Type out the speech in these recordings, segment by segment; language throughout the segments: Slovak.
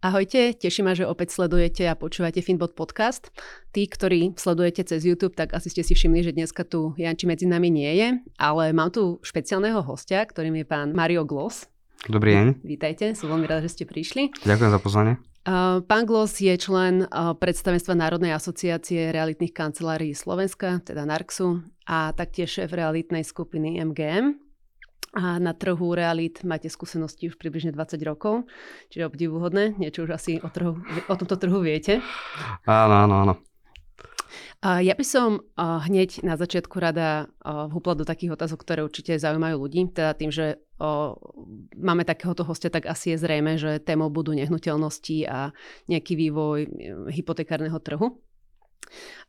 Ahojte, teším ma, že opäť sledujete a počúvate Finbot podcast. Tí, ktorí sledujete cez YouTube, tak asi ste si všimli, že dneska tu Janči medzi nami nie je, ale mám tu špeciálneho hostia, ktorým je pán Mario Gloss. Dobrý deň. Vítajte, som veľmi rada, že ste prišli. Ďakujem za pozvanie. Pán Gloss je člen predstavenstva Národnej asociácie realitných kancelárií Slovenska, teda NARXu, a taktiež šéf realitnej skupiny MGM a na trhu realit máte skúsenosti už približne 20 rokov, čiže obdivuhodné, niečo už asi o, trhu, o tomto trhu viete. Áno, áno, áno. Ja by som hneď na začiatku rada vhúpla do takých otázok, ktoré určite zaujímajú ľudí. Teda tým, že máme takéhoto hostia, tak asi je zrejme, že témou budú nehnuteľnosti a nejaký vývoj e, hypotekárneho trhu.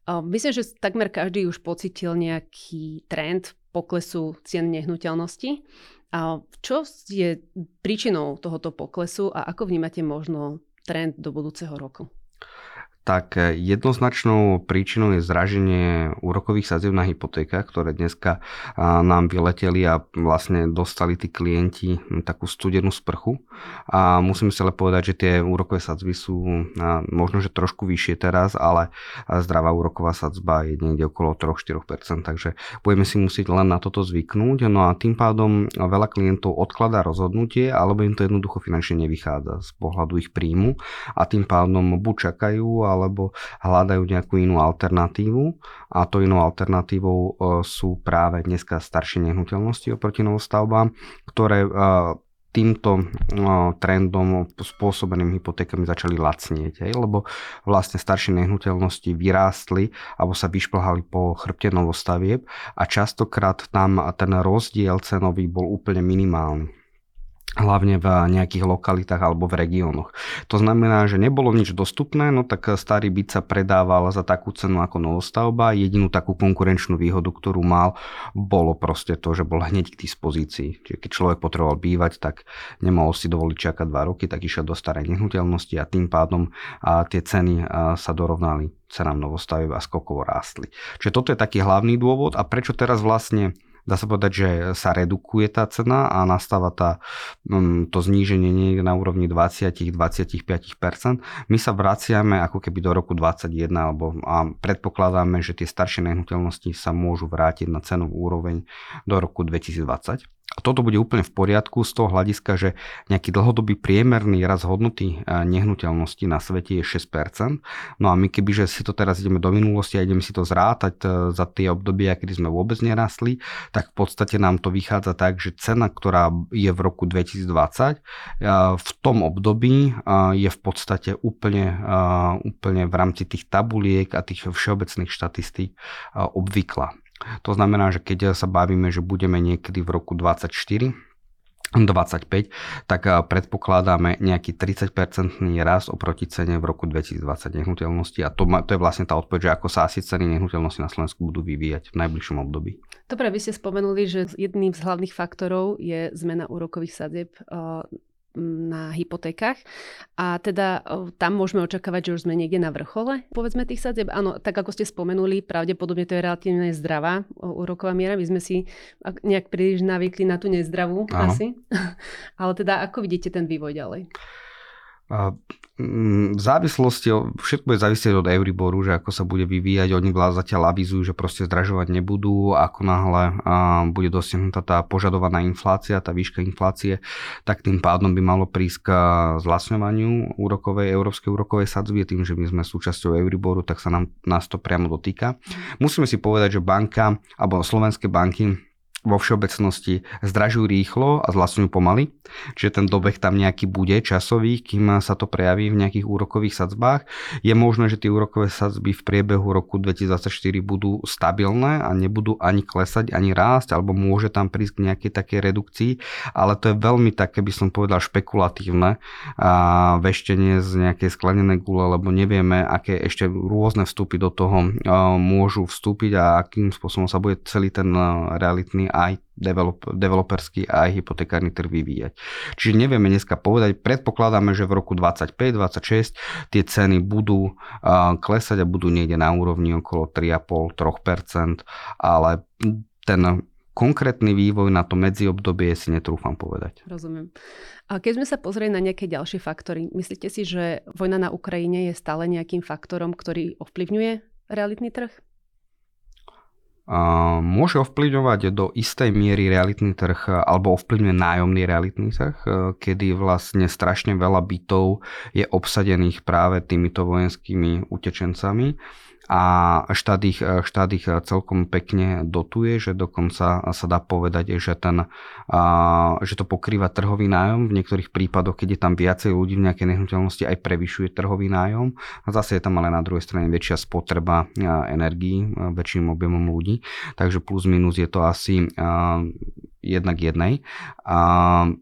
Myslím, že takmer každý už pocitil nejaký trend poklesu cien nehnuteľnosti. A čo je príčinou tohoto poklesu a ako vnímate možno trend do budúceho roku? Tak jednoznačnou príčinou je zraženie úrokových sadzieb na hypotékach, ktoré dneska nám vyleteli a vlastne dostali tí klienti takú studenú sprchu. A musím si ale povedať, že tie úrokové sadzby sú možno, že trošku vyššie teraz, ale zdravá úroková sadzba je niekde okolo 3-4%, takže budeme si musieť len na toto zvyknúť. No a tým pádom veľa klientov odkladá rozhodnutie, alebo im to jednoducho finančne nevychádza z pohľadu ich príjmu a tým pádom buď čakajú, alebo hľadajú nejakú inú alternatívu a to inou alternatívou e, sú práve dneska staršie nehnuteľnosti oproti novostavbám, ktoré e, týmto e, trendom spôsobeným hypotékami začali lacnieť, hej? lebo vlastne staršie nehnuteľnosti vyrástli alebo sa vyšplhali po chrbte novostavieb a častokrát tam ten rozdiel cenový bol úplne minimálny hlavne v nejakých lokalitách alebo v regiónoch. To znamená, že nebolo nič dostupné, no tak starý byt sa predával za takú cenu ako novostavba. Jedinú takú konkurenčnú výhodu, ktorú mal, bolo proste to, že bol hneď k dispozícii. Čiže keď človek potreboval bývať, tak nemohol si dovoliť čakať 2 roky, tak išiel do starej nehnuteľnosti a tým pádom a tie ceny a, sa dorovnali cenám novostavieb a skokovo rástli. Čiže toto je taký hlavný dôvod a prečo teraz vlastne dá sa povedať, že sa redukuje tá cena a nastáva tá, mm, to zníženie niekde na úrovni 20-25%. My sa vraciame ako keby do roku 2021 alebo a predpokladáme, že tie staršie nehnuteľnosti sa môžu vrátiť na cenovú úroveň do roku 2020. A toto bude úplne v poriadku z toho hľadiska, že nejaký dlhodobý priemerný raz hodnoty e, nehnuteľnosti na svete je 6%. No a my kebyže si to teraz ideme do minulosti a ideme si to zrátať e, za tie obdobia, kedy sme vôbec nerastli, tak v podstate nám to vychádza tak, že cena, ktorá je v roku 2020, e, v tom období je v podstate úplne, úplne v rámci tých tabuliek a tých všeobecných štatistík obvykla. To znamená, že keď sa bavíme, že budeme niekedy v roku 24, 25, tak predpokladáme nejaký 30-percentný rast oproti cene v roku 2020 nehnuteľnosti a to, to je vlastne tá odpoveď, že ako sa asi ceny nehnuteľnosti na Slovensku budú vyvíjať v najbližšom období. Dobre, vy ste spomenuli, že jedným z hlavných faktorov je zmena úrokových sadzieb na hypotékach. A teda tam môžeme očakávať, že už sme niekde na vrchole, povedzme tých sadzieb. Áno, tak ako ste spomenuli, pravdepodobne to je relatívne zdravá úroková miera. My sme si nejak príliš navykli na tú nezdravú Áno. asi. Ale teda ako vidíte ten vývoj ďalej? Mm, v závislosti, všetko bude závisieť od Euriboru, že ako sa bude vyvíjať. Oni zatiaľ avizujú, že proste zdražovať nebudú. Ako náhle bude dosiahnutá tá požadovaná inflácia, tá výška inflácie, tak tým pádom by malo prísť k zlasňovaniu úrokovej, európskej úrokovej sadzby. Tým, že my sme súčasťou Euriboru, tak sa nám, nás to priamo dotýka. Musíme si povedať, že banka, alebo slovenské banky vo všeobecnosti zdražujú rýchlo a zlacňujú pomaly. Čiže ten dobeh tam nejaký bude časový, kým sa to prejaví v nejakých úrokových sadzbách. Je možné, že tie úrokové sadzby v priebehu roku 2024 budú stabilné a nebudú ani klesať, ani rásť, alebo môže tam prísť k nejakej takej redukcii, ale to je veľmi také, by som povedal, špekulatívne a veštenie z nejakej sklenenej gule, lebo nevieme, aké ešte rôzne vstupy do toho môžu vstúpiť a akým spôsobom sa bude celý ten realitný aj develop, developerský aj hypotekárny trh vyvíjať. Čiže nevieme dneska povedať, predpokladáme, že v roku 25-26 tie ceny budú klesať a budú niekde na úrovni okolo 3,5-3%, ale ten konkrétny vývoj na to medziobdobie si netrúfam povedať. Rozumiem. A keď sme sa pozreli na nejaké ďalšie faktory, myslíte si, že vojna na Ukrajine je stále nejakým faktorom, ktorý ovplyvňuje realitný trh? Môže ovplyvňovať do istej miery realitný trh alebo ovplyvňuje nájomný realitný trh, kedy vlastne strašne veľa bytov je obsadených práve týmito vojenskými utečencami a štát ich, štát ich celkom pekne dotuje, že dokonca sa dá povedať, že, ten, že to pokrýva trhový nájom. V niektorých prípadoch, keď je tam viacej ľudí v nejakej nehnuteľnosti, aj prevyšuje trhový nájom. A zase je tam ale na druhej strane väčšia spotreba energií väčším objemom ľudí. Takže plus minus je to asi jednak jednej. A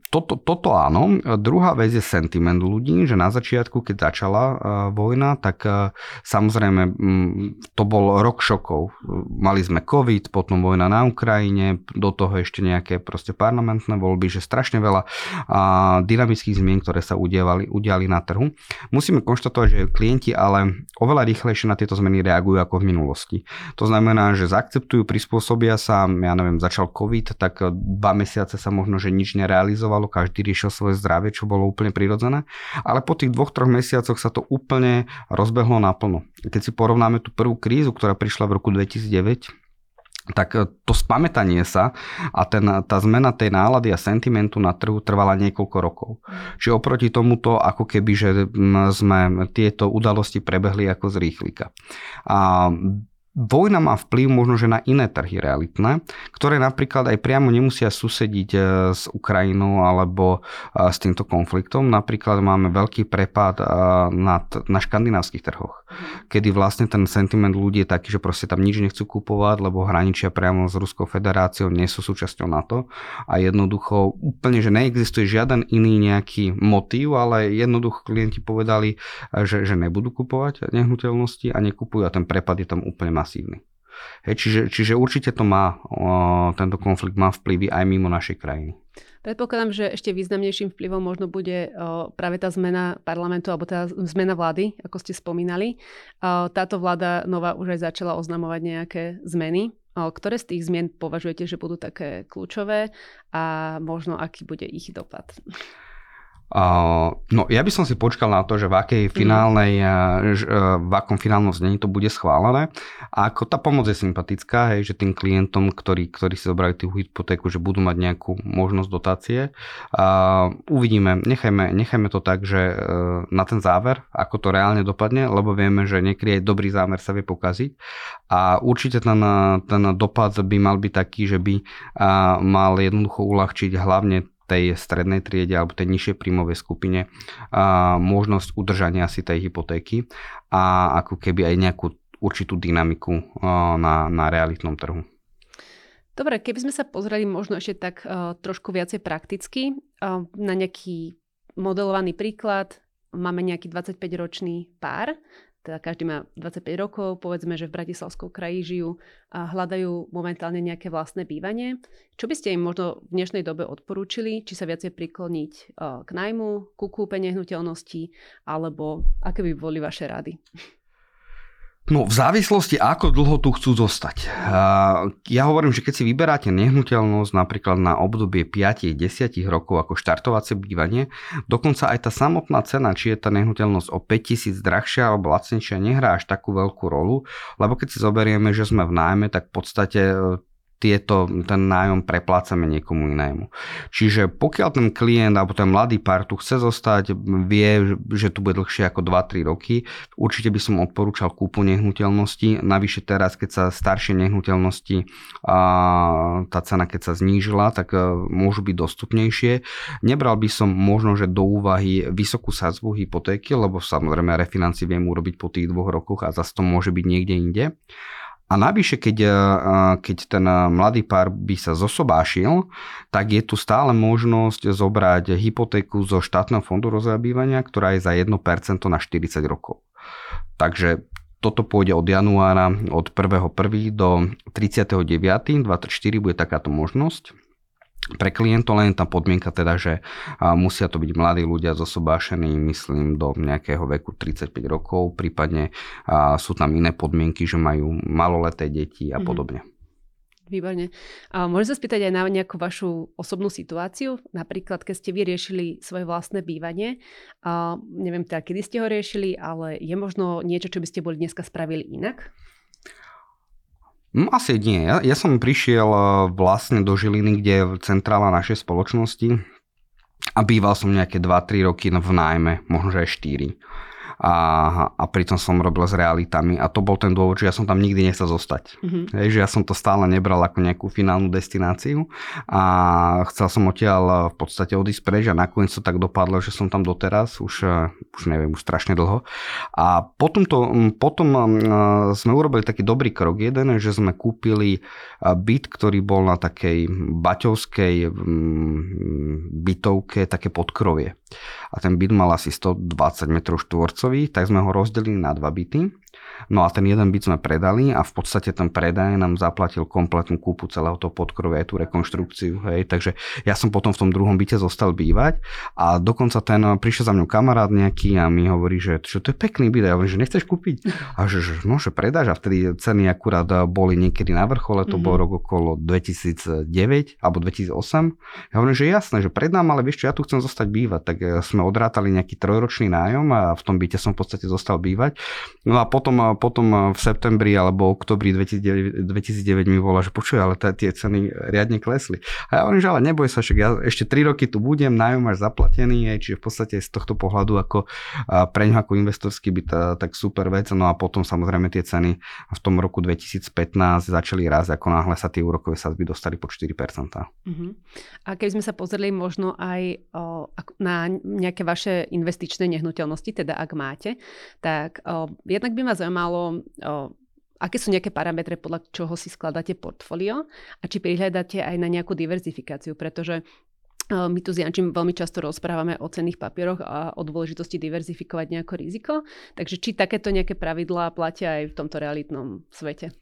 toto, toto áno. Druhá vec je sentiment ľudí, že na začiatku, keď začala uh, vojna, tak uh, samozrejme to bol rok šokov. Mali sme COVID, potom vojna na Ukrajine, do toho ešte nejaké proste parlamentné voľby, že strašne veľa dynamických zmien, ktoré sa udiali, udiali na trhu. Musíme konštatovať, že klienti ale oveľa rýchlejšie na tieto zmeny reagujú ako v minulosti. To znamená, že zaakceptujú, prispôsobia sa, ja neviem, začal COVID, tak dva mesiace sa možno, že nič nerealizovalo, každý riešil svoje zdravie, čo bolo úplne prirodzené, ale po tých dvoch, troch mesiacoch sa to úplne rozbehlo naplno. Keď si porovnáme tú prvú krízu, ktorá prišla v roku 2009, tak to spamätanie sa a ten, tá zmena tej nálady a sentimentu na trhu trvala niekoľko rokov. Čiže oproti tomuto, ako keby, že sme tieto udalosti prebehli ako z rýchlika. A Vojna má vplyv možno, že na iné trhy realitné, ktoré napríklad aj priamo nemusia susediť e, s Ukrajinou alebo e, s týmto konfliktom. Napríklad máme veľký prepad e, na, na škandinávskych trhoch, kedy vlastne ten sentiment ľudí je taký, že proste tam nič nechcú kupovať, lebo hraničia priamo s Ruskou federáciou, nie sú súčasťou NATO. A jednoducho úplne, že neexistuje žiaden iný nejaký motív, ale jednoducho klienti povedali, že, že nebudú kupovať nehnuteľnosti a nekupujú a ten prepad je tam úplne masívny masívny. Hej, čiže, čiže určite to má, o, tento konflikt má vplyvy aj mimo našej krajiny. Predpokladám, že ešte významnejším vplyvom možno bude o, práve tá zmena parlamentu alebo tá zmena vlády, ako ste spomínali. O, táto vláda nová už aj začala oznamovať nejaké zmeny. O, ktoré z tých zmien považujete, že budú také kľúčové a možno aký bude ich dopad? No ja by som si počkal na to, že v akej mhm. finálnej, mm. v akom finálnom znení to bude schválené. A ako tá pomoc je sympatická, hej, že tým klientom, ktorí, ktorí si zobrali tú hypotéku, že budú mať nejakú možnosť dotácie. Uh, uvidíme, nechajme, nechajme to tak, že uh, na ten záver, ako to reálne dopadne, lebo vieme, že niekedy aj dobrý zámer sa vie pokaziť. A určite ten, ten dopad by mal byť taký, že by mal jednoducho uľahčiť hlavne tej strednej triede alebo tej nižšej príjmovej skupine a možnosť udržania si tej hypotéky a ako keby aj nejakú určitú dynamiku na, na realitnom trhu. Dobre, keby sme sa pozreli možno ešte tak uh, trošku viacej prakticky uh, na nejaký modelovaný príklad. Máme nejaký 25-ročný pár, teda každý má 25 rokov, povedzme, že v Bratislavskom kraji žijú a hľadajú momentálne nejaké vlastné bývanie. Čo by ste im možno v dnešnej dobe odporúčili? Či sa viacej prikloniť k najmu, ku kúpe nehnuteľností, alebo aké by boli vaše rady? No v závislosti, ako dlho tu chcú zostať. Ja hovorím, že keď si vyberáte nehnuteľnosť napríklad na obdobie 5-10 rokov ako štartovacie bývanie, dokonca aj tá samotná cena, či je tá nehnuteľnosť o 5000 drahšia alebo lacnejšia, nehrá až takú veľkú rolu, lebo keď si zoberieme, že sme v nájme, tak v podstate tieto, ten nájom preplácame niekomu inému. Čiže pokiaľ ten klient alebo ten mladý pár tu chce zostať, vie, že tu bude dlhšie ako 2-3 roky, určite by som odporúčal kúpu nehnuteľnosti. Navyše teraz, keď sa staršie nehnuteľnosti, tá cena keď sa znížila, tak e, môžu byť dostupnejšie. Nebral by som možno, že do úvahy vysokú sadzbu hypotéky, lebo samozrejme refinancie viem urobiť po tých dvoch rokoch a zase to môže byť niekde inde. A navyše, keď, e, keď ten mladý pár by sa zosobášil, tak je tu stále možnosť zobrať hypotéku zo štátneho fondu rozvoja ktorá je za 1% na 40 rokov. Takže toto pôjde od januára od 1.1. do 39.24 bude takáto možnosť. Pre klientov len tá podmienka teda, že musia to byť mladí ľudia zosobášení, myslím, do nejakého veku 35 rokov, prípadne sú tam iné podmienky, že majú maloleté deti a mhm. podobne. Výborne. A môžem sa spýtať aj na nejakú vašu osobnú situáciu? Napríklad, keď ste vy riešili svoje vlastné bývanie, a neviem teda, kedy ste ho riešili, ale je možno niečo, čo by ste boli dneska spravili inak? No, asi nie. Ja, ja som prišiel e, vlastne do Žiliny, kde je centrála našej spoločnosti a býval som nejaké 2-3 roky v nájme, možno že aj 4 a, a pritom som robil s realitami a to bol ten dôvod, že ja som tam nikdy nechcel zostať. Mm-hmm. Hej, že ja som to stále nebral ako nejakú finálnu destináciu a chcel som odtiaľ v podstate odísť preč a nakoniec to tak dopadlo, že som tam doteraz, už, už neviem, už strašne dlho. A potom, to, potom sme urobili taký dobrý krok jeden, že sme kúpili byt, ktorý bol na takej baťovskej bytovke, také podkrovie a ten byt mal asi 120 m štvorcových, tak sme ho rozdelili na dva byty No a ten jeden byt sme predali a v podstate ten predaj nám zaplatil kompletnú kúpu celého toho podkrovia, aj tú rekonštrukciu. Hej. Takže ja som potom v tom druhom byte zostal bývať a dokonca ten prišiel za mňou kamarát nejaký a mi hovorí, že, že to je pekný byt. A ja hovorím, že nechceš kúpiť? A že, že no, že predáš. A vtedy ceny akurát boli niekedy na vrchole, to mm-hmm. bol rok okolo 2009 alebo 2008. Ja hovorím, že jasné, že predám, ale vieš čo, ja tu chcem zostať bývať. Tak eh, sme odrátali nejaký trojročný nájom a v tom byte som v podstate zostal bývať. No a potom potom v septembri alebo oktobri 2009, 2009 mi volá, že počuj, ale tie ceny riadne klesli. A ja hovorím, že ale neboj sa, však ja ešte 3 roky tu budem, nájom máš zaplatený, čiže v podstate z tohto pohľadu ako pre ňa ako investorský byt tak super vec. No a potom samozrejme tie ceny v tom roku 2015 začali raz, ako náhle sa tie úrokové sadzby dostali po 4%. Uh-huh. A keby sme sa pozreli možno aj o, na nejaké vaše investičné nehnuteľnosti, teda ak máte, tak o, jednak by ma zaujímalo, zaujímalo, o, aké sú nejaké parametre, podľa čoho si skladáte portfólio a či prihľadáte aj na nejakú diverzifikáciu, pretože my tu s Jančím veľmi často rozprávame o cenných papieroch a o dôležitosti diverzifikovať nejako riziko. Takže či takéto nejaké pravidlá platia aj v tomto realitnom svete?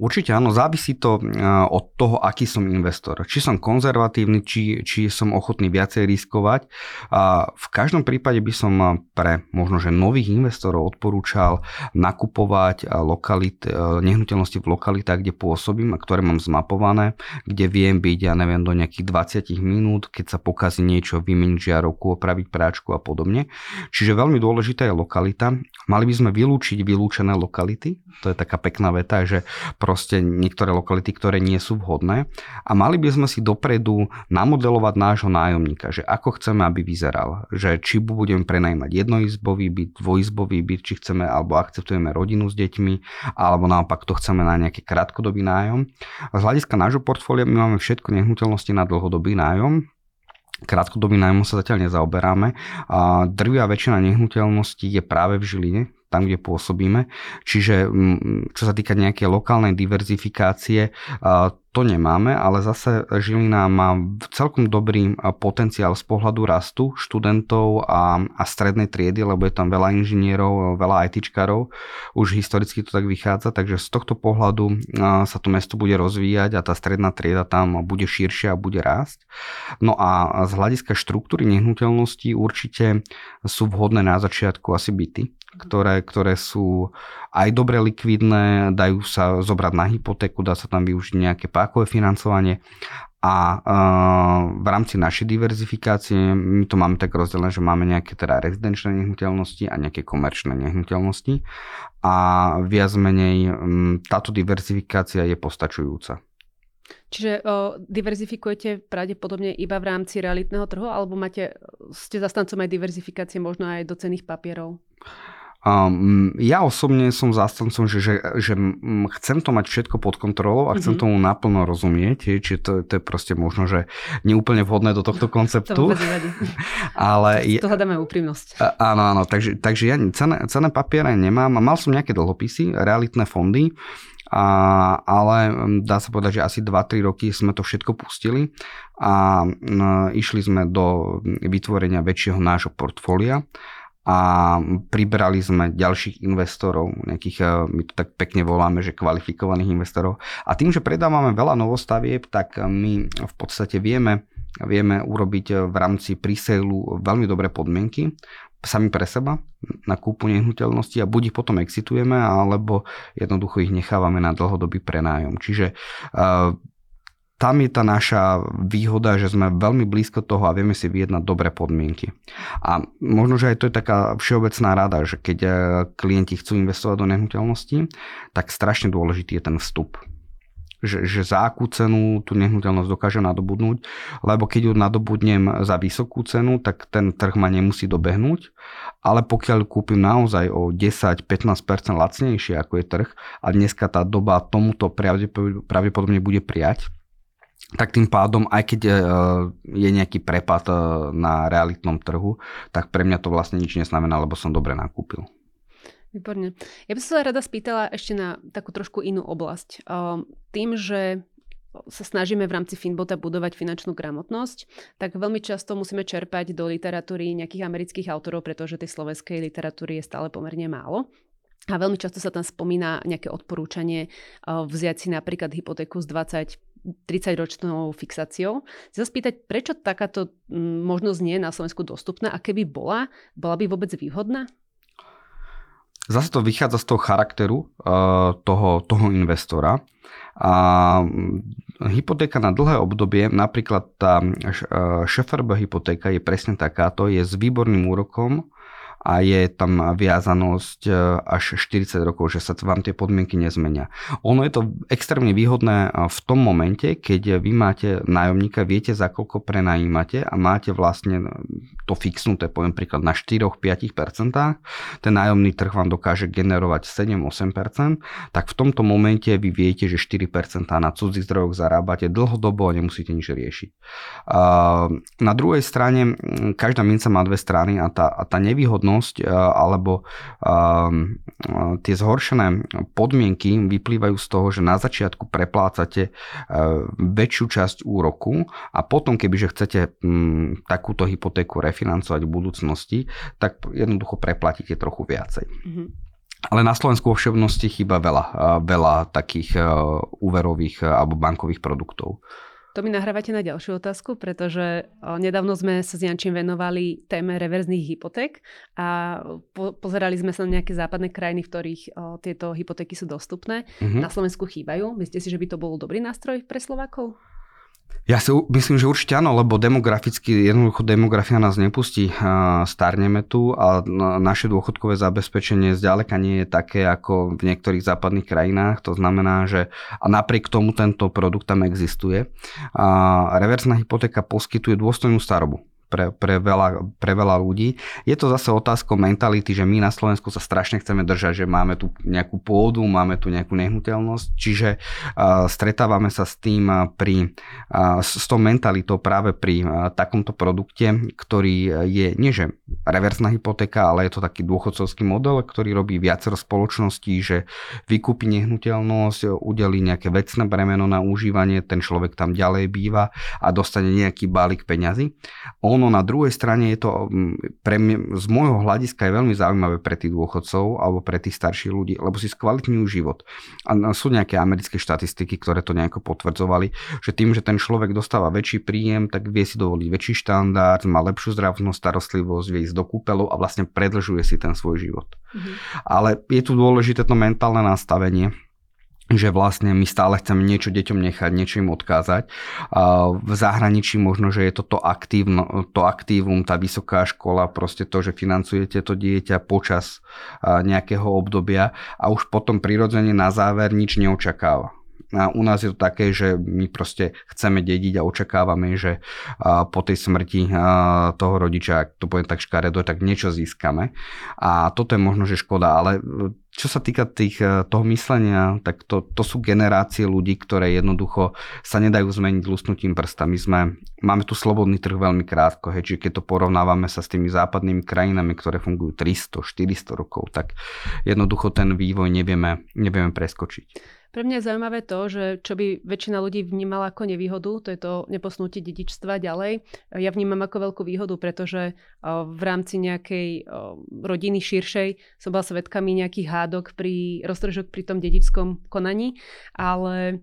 Určite áno, závisí to e, od toho, aký som investor. Či som konzervatívny, či, či som ochotný viacej riskovať. A v každom prípade by som pre možno, že nových investorov odporúčal nakupovať lokalit, nehnuteľnosti v lokalitách, kde pôsobím a ktoré mám zmapované, kde viem byť, ja neviem, do nejakých 20 minút, keď sa pokazí niečo, vymeniť žiarovku, opraviť práčku a podobne. Čiže veľmi dôležitá je lokalita. Mali by sme vylúčiť vylúčené lokality, to je taká pekná veta, že proste niektoré lokality, ktoré nie sú vhodné. A mali by sme si dopredu namodelovať nášho nájomníka, že ako chceme, aby vyzeral. Že či budeme prenajmať jednoizbový byt, dvojizbový byt, či chceme alebo akceptujeme rodinu s deťmi, alebo naopak to chceme na nejaký krátkodobý nájom. Z hľadiska nášho portfólia my máme všetko nehnuteľnosti na dlhodobý nájom, krátkodobý nájmu sa zatiaľ nezaoberáme. A drvia väčšina nehnuteľností je práve v Žiline, tam, kde pôsobíme. Čiže čo sa týka nejakej lokálnej diverzifikácie, to nemáme, ale zase Žilina má celkom dobrý potenciál z pohľadu rastu študentov a, a strednej triedy, lebo je tam veľa inžinierov, veľa ITčkarov. Už historicky to tak vychádza, takže z tohto pohľadu sa to mesto bude rozvíjať a tá stredná trieda tam bude širšia a bude rásť. No a z hľadiska štruktúry nehnuteľností určite sú vhodné na začiatku asi byty, ktoré, ktoré sú aj dobre likvidné, dajú sa zobrať na hypotéku, dá sa tam využiť nejaké pákové financovanie a v rámci našej diverzifikácie my to máme tak rozdelené, že máme nejaké teda rezidenčné nehnuteľnosti a nejaké komerčné nehnuteľnosti a viac menej táto diverzifikácia je postačujúca. Čiže o, diverzifikujete pravdepodobne iba v rámci realitného trhu alebo máte, ste zastancom aj diverzifikácie možno aj do cených papierov? Um, ja osobne som zástancom, že, že, že chcem to mať všetko pod kontrolou a chcem mm-hmm. tomu naplno rozumieť, čiže to, to je proste možno, že neúplne vhodné do tohto konceptu. to ale je, to hľadáme úprimnosť. Áno, áno, takže, takže ja cené, cené papiere nemám. Mal som nejaké dlhopisy, realitné fondy, a, ale dá sa povedať, že asi 2-3 roky sme to všetko pustili a išli sme do vytvorenia väčšieho nášho portfólia a pribrali sme ďalších investorov, nejakých, eh, my to tak pekne voláme, že kvalifikovaných investorov. A tým, že predávame veľa novostavieb, tak my v podstate vieme vieme urobiť v rámci presailu veľmi dobré podmienky sami pre seba na kúpu nehnuteľnosti a buď ich potom exitujeme, alebo jednoducho ich nechávame na dlhodobý prenájom. Čiže uh, tam je tá naša výhoda, že sme veľmi blízko toho a vieme si vyjednať dobré podmienky. A možno, že aj to je taká všeobecná rada, že keď e, klienti chcú investovať do nehnuteľnosti, tak strašne dôležitý je ten vstup že, že za akú cenu tú nehnuteľnosť dokáže nadobudnúť, lebo keď ju nadobudnem za vysokú cenu, tak ten trh ma nemusí dobehnúť, ale pokiaľ kúpim naozaj o 10-15% lacnejšie ako je trh a dneska tá doba tomuto pravdepodobne bude prijať, tak tým pádom, aj keď e, je nejaký prepad e, na realitnom trhu, tak pre mňa to vlastne nič neznamená, lebo som dobre nakúpil. Výborne. Ja by som sa rada spýtala ešte na takú trošku inú oblasť. Tým, že sa snažíme v rámci Finbota budovať finančnú gramotnosť, tak veľmi často musíme čerpať do literatúry nejakých amerických autorov, pretože tej slovenskej literatúry je stále pomerne málo. A veľmi často sa tam spomína nejaké odporúčanie vziať si napríklad hypotéku s 20 30 ročnou fixáciou. Chcem spýtať, prečo takáto možnosť nie je na Slovensku dostupná a keby bola, bola by vôbec výhodná? Zase to vychádza z toho charakteru uh, toho, toho investora. A hypotéka na dlhé obdobie, napríklad tá šeferba hypotéka je presne takáto, je s výborným úrokom, a je tam viazanosť e, až 40 rokov, že sa vám tie podmienky nezmenia. Ono je to extrémne výhodné e, v tom momente, keď vy máte nájomníka, viete za koľko prenajímate a máte vlastne to fixnuté, poviem príklad, na 4-5%, ten nájomný trh vám dokáže generovať 7-8%, tak v tomto momente vy viete, že 4% na cudzích zdrojoch zarábate dlhodobo a nemusíte nič riešiť. Na druhej strane, každá minca má dve strany a tá, a tá nevýhodnosť eh, alebo tie zhoršené podmienky vyplývajú z toho, že na začiatku preplácate uh, väčšiu časť úroku a potom, kebyže chcete um, takúto hypotéku refinancovať v budúcnosti, tak jednoducho preplatíte trochu viacej. Mm-hmm. Ale na Slovensku vo všeobnosti chýba veľa, veľa takých úverových alebo bankových produktov. To mi nahrávate na ďalšiu otázku, pretože nedávno sme sa s Jančím venovali téme reverzných hypoték a po- pozerali sme sa na nejaké západné krajiny, v ktorých o, tieto hypotéky sú dostupné. Mm-hmm. Na Slovensku chýbajú. Myslíte si, že by to bol dobrý nástroj pre Slovákov? Ja si myslím, že určite áno, lebo demograficky, jednoducho demografia nás nepustí. Starneme tu a naše dôchodkové zabezpečenie zďaleka nie je také ako v niektorých západných krajinách. To znamená, že a napriek tomu tento produkt tam existuje. A reverzná hypotéka poskytuje dôstojnú starobu pre, pre, veľa, pre veľa ľudí. Je to zase otázka mentality, že my na Slovensku sa strašne chceme držať, že máme tu nejakú pôdu, máme tu nejakú nehnuteľnosť, čiže uh, stretávame sa s tým pri, uh, s tou mentalitou práve pri uh, takomto produkte, ktorý je nie že reverzná hypotéka, ale je to taký dôchodcovský model, ktorý robí viacero spoločností, že vykúpi nehnuteľnosť, udelí nejaké vecné bremeno na užívanie, ten človek tam ďalej býva a dostane nejaký balík peňazí. On ono na druhej strane je to mm, pre mňa, z môjho hľadiska je veľmi zaujímavé pre tých dôchodcov alebo pre tých starších ľudí, lebo si skvalitňujú život. A sú nejaké americké štatistiky, ktoré to nejako potvrdzovali, že tým, že ten človek dostáva väčší príjem, tak vie si dovoliť väčší štandard, má lepšiu zdravotnú starostlivosť, vie ísť do kúpeľov a vlastne predlžuje si ten svoj život. Mm-hmm. Ale je tu dôležité to mentálne nastavenie, že vlastne my stále chceme niečo deťom nechať, niečo im odkázať. V zahraničí možno, že je to to, aktívno, to aktívum, tá vysoká škola, proste to, že financujete to dieťa počas nejakého obdobia a už potom prirodzene na záver nič neočakáva. A u nás je to také, že my proste chceme dediť a očakávame, že po tej smrti toho rodiča, ak to poviem tak škaredo, tak niečo získame. A toto je možno, že škoda, ale čo sa týka tých, e, toho myslenia, tak to, to sú generácie ľudí, ktoré jednoducho sa nedajú zmeniť lusnutím prsta. My sme, máme tu slobodný trh veľmi krátko, hej, čiže keď to porovnávame sa s tými západnými krajinami, ktoré fungujú 300, 400 rokov, tak jednoducho ten vývoj nevieme, nevieme preskočiť. Pre mňa je zaujímavé to, že čo by väčšina ľudí vnímala ako nevýhodu, to je to neposnutie dedičstva ďalej. Ja vnímam ako veľkú výhodu, pretože v rámci nejakej rodiny širšej som bola svetkami nejakých hádok pri roztržok pri tom dedičskom konaní, ale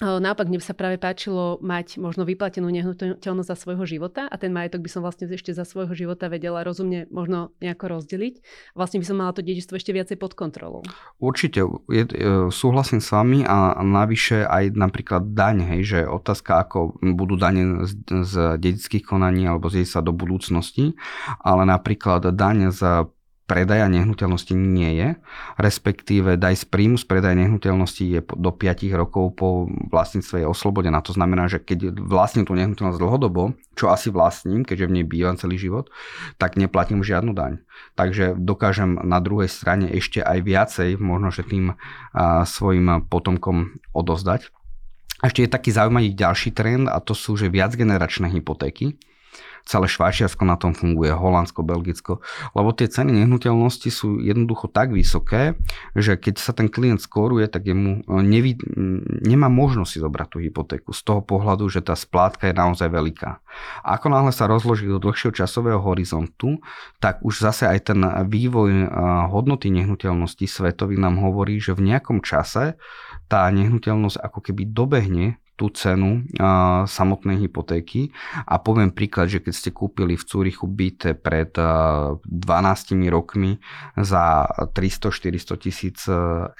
Naopak, mne sa práve páčilo mať možno vyplatenú nehnuteľnosť za svojho života a ten majetok by som vlastne ešte za svojho života vedela rozumne možno nejako rozdeliť. Vlastne by som mala to dedičstvo ešte viacej pod kontrolou. Určite, je, e, súhlasím s vami a navyše aj napríklad daň, hej, že otázka, ako budú dane z, z dedických konaní alebo z sa do budúcnosti, ale napríklad daň za predaja nehnuteľnosti nie je, respektíve daj z príjmu z predaja nehnuteľnosti je do 5 rokov po vlastníctve je oslobodená. To znamená, že keď vlastním tú nehnuteľnosť dlhodobo, čo asi vlastním, keďže v nej bývam celý život, tak neplatím žiadnu daň. Takže dokážem na druhej strane ešte aj viacej, možno že tým a, svojim potomkom odozdať. Ešte je taký zaujímavý ďalší trend a to sú že viacgeneračné hypotéky celé Švajčiarsko na tom funguje, Holandsko, Belgicko, lebo tie ceny nehnuteľnosti sú jednoducho tak vysoké, že keď sa ten klient skoruje, tak jemu e, neví, nemá možnosť si zobrať tú hypotéku z toho pohľadu, že tá splátka je naozaj veľká. Ako náhle sa rozloží do dlhšieho časového horizontu, tak už zase aj ten vývoj e, hodnoty nehnuteľnosti svetový nám hovorí, že v nejakom čase tá nehnuteľnosť ako keby dobehne tú cenu uh, samotnej hypotéky. A poviem príklad, že keď ste kúpili v Cúrichu byt pred uh, 12 rokmi za 300-400 tisíc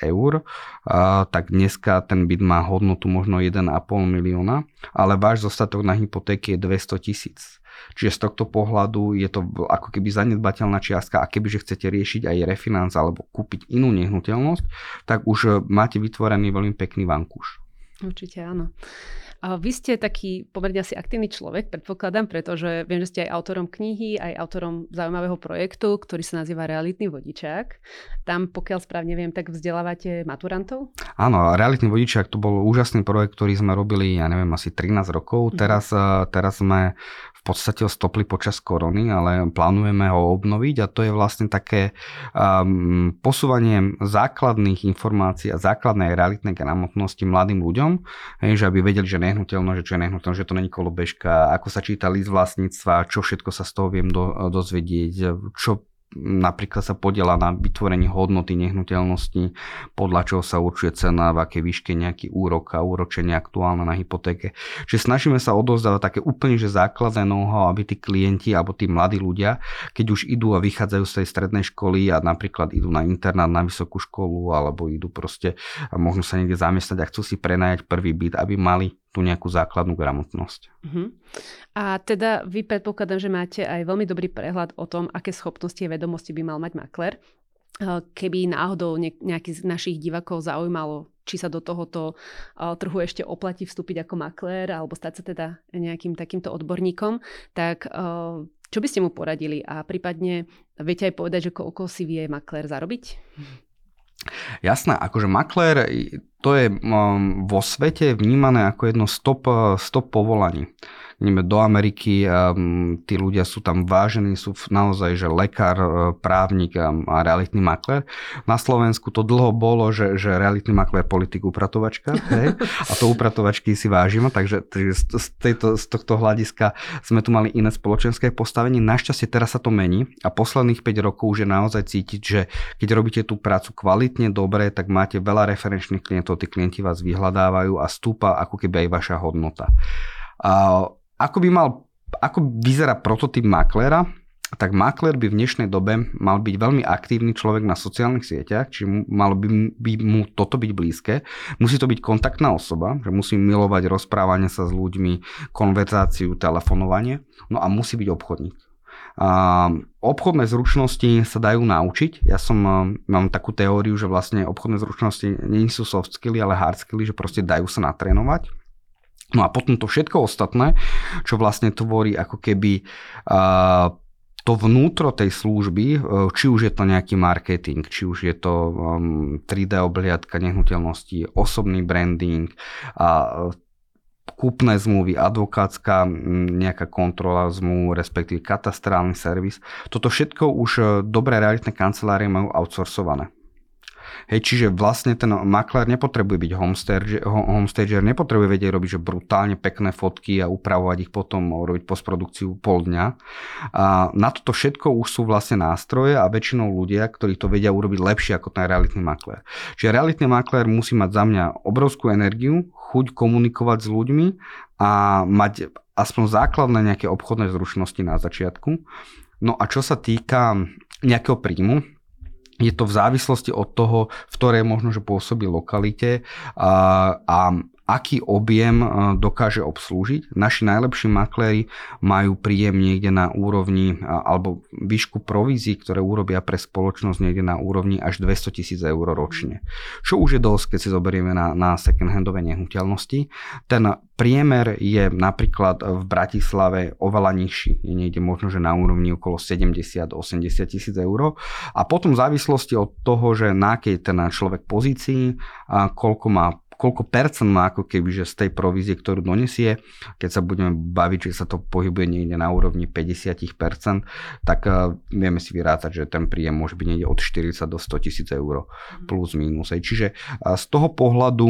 eur, uh, tak dneska ten byt má hodnotu možno 1,5 milióna, ale váš zostatok na hypotéky je 200 tisíc. Čiže z tohto pohľadu je to ako keby zanedbateľná čiastka a kebyže chcete riešiť aj refinanc alebo kúpiť inú nehnuteľnosť, tak už máte vytvorený veľmi pekný vankúš. Určite áno. A vy ste taký pomerne asi aktívny človek, predpokladám, pretože viem, že ste aj autorom knihy, aj autorom zaujímavého projektu, ktorý sa nazýva Realitný vodičák. Tam, pokiaľ správne viem, tak vzdelávate maturantov? Áno, Realitný vodičák to bol úžasný projekt, ktorý sme robili, ja neviem, asi 13 rokov. Mhm. Teraz, mm. teraz sme v podstate stopli počas korony, ale plánujeme ho obnoviť a to je vlastne také um, posúvanie základných informácií a základnej realitnej gramotnosti mladým ľuďom, že aby vedeli, že nehnuteľno, že čo je nehnuteľno, že to není kolobežka, ako sa číta list vlastníctva, čo všetko sa z toho viem do, dozvedieť, čo napríklad sa podiela na vytvorení hodnoty nehnuteľnosti, podľa čoho sa určuje cena, v akej výške nejaký úrok a úročenie aktuálne na hypotéke. Čiže snažíme sa odozdávať také úplne že základné know-how, aby tí klienti alebo tí mladí ľudia, keď už idú a vychádzajú z tej strednej školy a napríklad idú na internát, na vysokú školu alebo idú proste a možno sa niekde zamestnať a chcú si prenajať prvý byt, aby mali tú nejakú základnú gramotnosť. Uh-huh. A teda vy predpokladám, že máte aj veľmi dobrý prehľad o tom, aké schopnosti a vedomosti by mal mať makler. Keby náhodou nejaký z našich divakov zaujímalo, či sa do tohoto trhu ešte oplatí vstúpiť ako makler alebo stať sa teda nejakým takýmto odborníkom, tak čo by ste mu poradili a prípadne viete aj povedať, že koľko si vie makler zarobiť? Jasné, akože maklér to je vo svete vnímané ako jedno stop, stop povolaní ideme do Ameriky a tí ľudia sú tam vážení, sú naozaj, že lekár, e, právnik a, a realitný makler. Na Slovensku to dlho bolo, že, že realitný makler politik upratovačka, hej? a to upratovačky si vážime, takže z, tejto, z tohto hľadiska sme tu mali iné spoločenské postavenie. Našťastie teraz sa to mení a posledných 5 rokov už je naozaj cítiť, že keď robíte tú prácu kvalitne, dobre, tak máte veľa referenčných klientov, tí klienti vás vyhľadávajú a stúpa ako keby aj vaša hodnota. A ako by mal, ako vyzerá prototyp maklera, tak makler by v dnešnej dobe mal byť veľmi aktívny človek na sociálnych sieťach, čiže malo by, by mu toto byť blízke. Musí to byť kontaktná osoba, že musí milovať rozprávanie sa s ľuďmi, konverzáciu, telefonovanie, no a musí byť obchodník. A obchodné zručnosti sa dajú naučiť. Ja som, mám takú teóriu, že vlastne obchodné zručnosti nie sú soft skilly, ale hard skilly, že proste dajú sa natrénovať. No a potom to všetko ostatné, čo vlastne tvorí ako keby uh, to vnútro tej služby, či už je to nejaký marketing, či už je to um, 3D obliadka nehnuteľnosti, osobný branding, a kúpne zmluvy, advokátska nejaká kontrola zmluv, respektíve katastrálny servis. Toto všetko už dobré realitné kancelárie majú outsourcované. Hej, čiže vlastne ten maklér nepotrebuje byť homestager, nepotrebuje vedieť robiť že brutálne pekné fotky a upravovať ich potom, robiť postprodukciu pol dňa. A na toto všetko už sú vlastne nástroje a väčšinou ľudia, ktorí to vedia urobiť lepšie ako ten realitný maklér. Čiže realitný maklér musí mať za mňa obrovskú energiu, chuť komunikovať s ľuďmi a mať aspoň základné nejaké obchodné zručnosti na začiatku. No a čo sa týka nejakého príjmu, je to v závislosti od toho, v ktorej možno, že pôsobí lokalite a, a aký objem e, dokáže obslúžiť. Naši najlepší makléri majú príjem niekde na úrovni alebo výšku provízií, ktoré urobia pre spoločnosť niekde na úrovni až 200 tisíc eur ročne. Čo už je dosť, keď si zoberieme na, na second-handové nehnuteľnosti. Ten priemer je napríklad v Bratislave oveľa nižší. Je niekde možno, že na úrovni okolo 70-80 tisíc eur. A potom v závislosti od toho, že na akej ten človek pozícii, koľko má koľko percent má ako keby, že z tej provízie, ktorú donesie, keď sa budeme baviť, že sa to pohybuje niekde na úrovni 50%, tak uh, vieme si vyrátať, že ten príjem môže byť niekde od 40 do 100 tisíc eur mhm. plus minus. Čiže uh, z toho pohľadu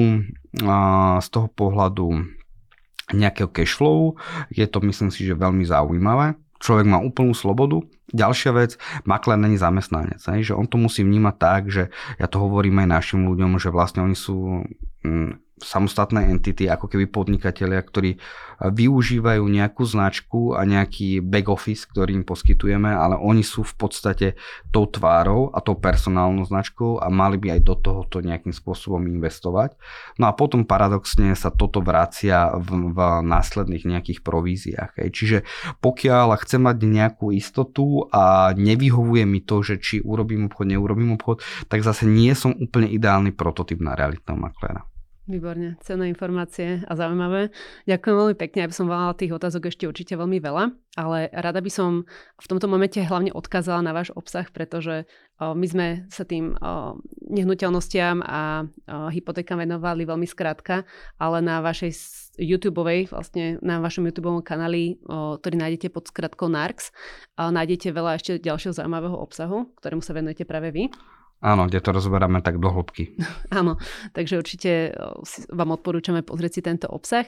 uh, z toho pohľadu nejakého cashflow je to myslím si, že veľmi zaujímavé človek má úplnú slobodu. Ďalšia vec, makler není zamestnanec, že on to musí vnímať tak, že ja to hovorím aj našim ľuďom, že vlastne oni sú mm, samostatné entity, ako keby podnikatelia, ktorí využívajú nejakú značku a nejaký back office, ktorý im poskytujeme, ale oni sú v podstate tou tvárou a tou personálnou značkou a mali by aj do tohoto nejakým spôsobom investovať. No a potom paradoxne sa toto vracia v, v následných nejakých províziách. Hej. Čiže pokiaľ chcem mať nejakú istotu a nevyhovuje mi to, že či urobím obchod, neurobím obchod, tak zase nie som úplne ideálny prototyp na realitného makléra. Výborne, cenné informácie a zaujímavé. Ďakujem veľmi pekne, aby som mala tých otázok ešte určite veľmi veľa, ale rada by som v tomto momente hlavne odkázala na váš obsah, pretože my sme sa tým nehnuteľnostiam a hypotékam venovali veľmi skrátka, ale na vašej YouTube, vlastne na vašom YouTube kanáli, ktorý nájdete pod skratkou NARX, nájdete veľa ešte ďalšieho zaujímavého obsahu, ktorému sa venujete práve vy. Áno, kde to rozberáme tak do hĺbky. Áno, takže určite vám odporúčame pozrieť si tento obsah.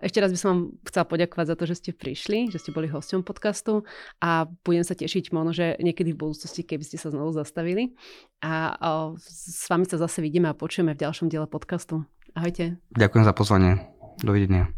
Ešte raz by som vám chcela poďakovať za to, že ste prišli, že ste boli hosťom podcastu a budem sa tešiť možno, že niekedy v budúcnosti, keby ste sa znovu zastavili. A s vami sa zase vidíme a počujeme v ďalšom diele podcastu. Ahojte. Ďakujem za pozvanie. Dovidenia.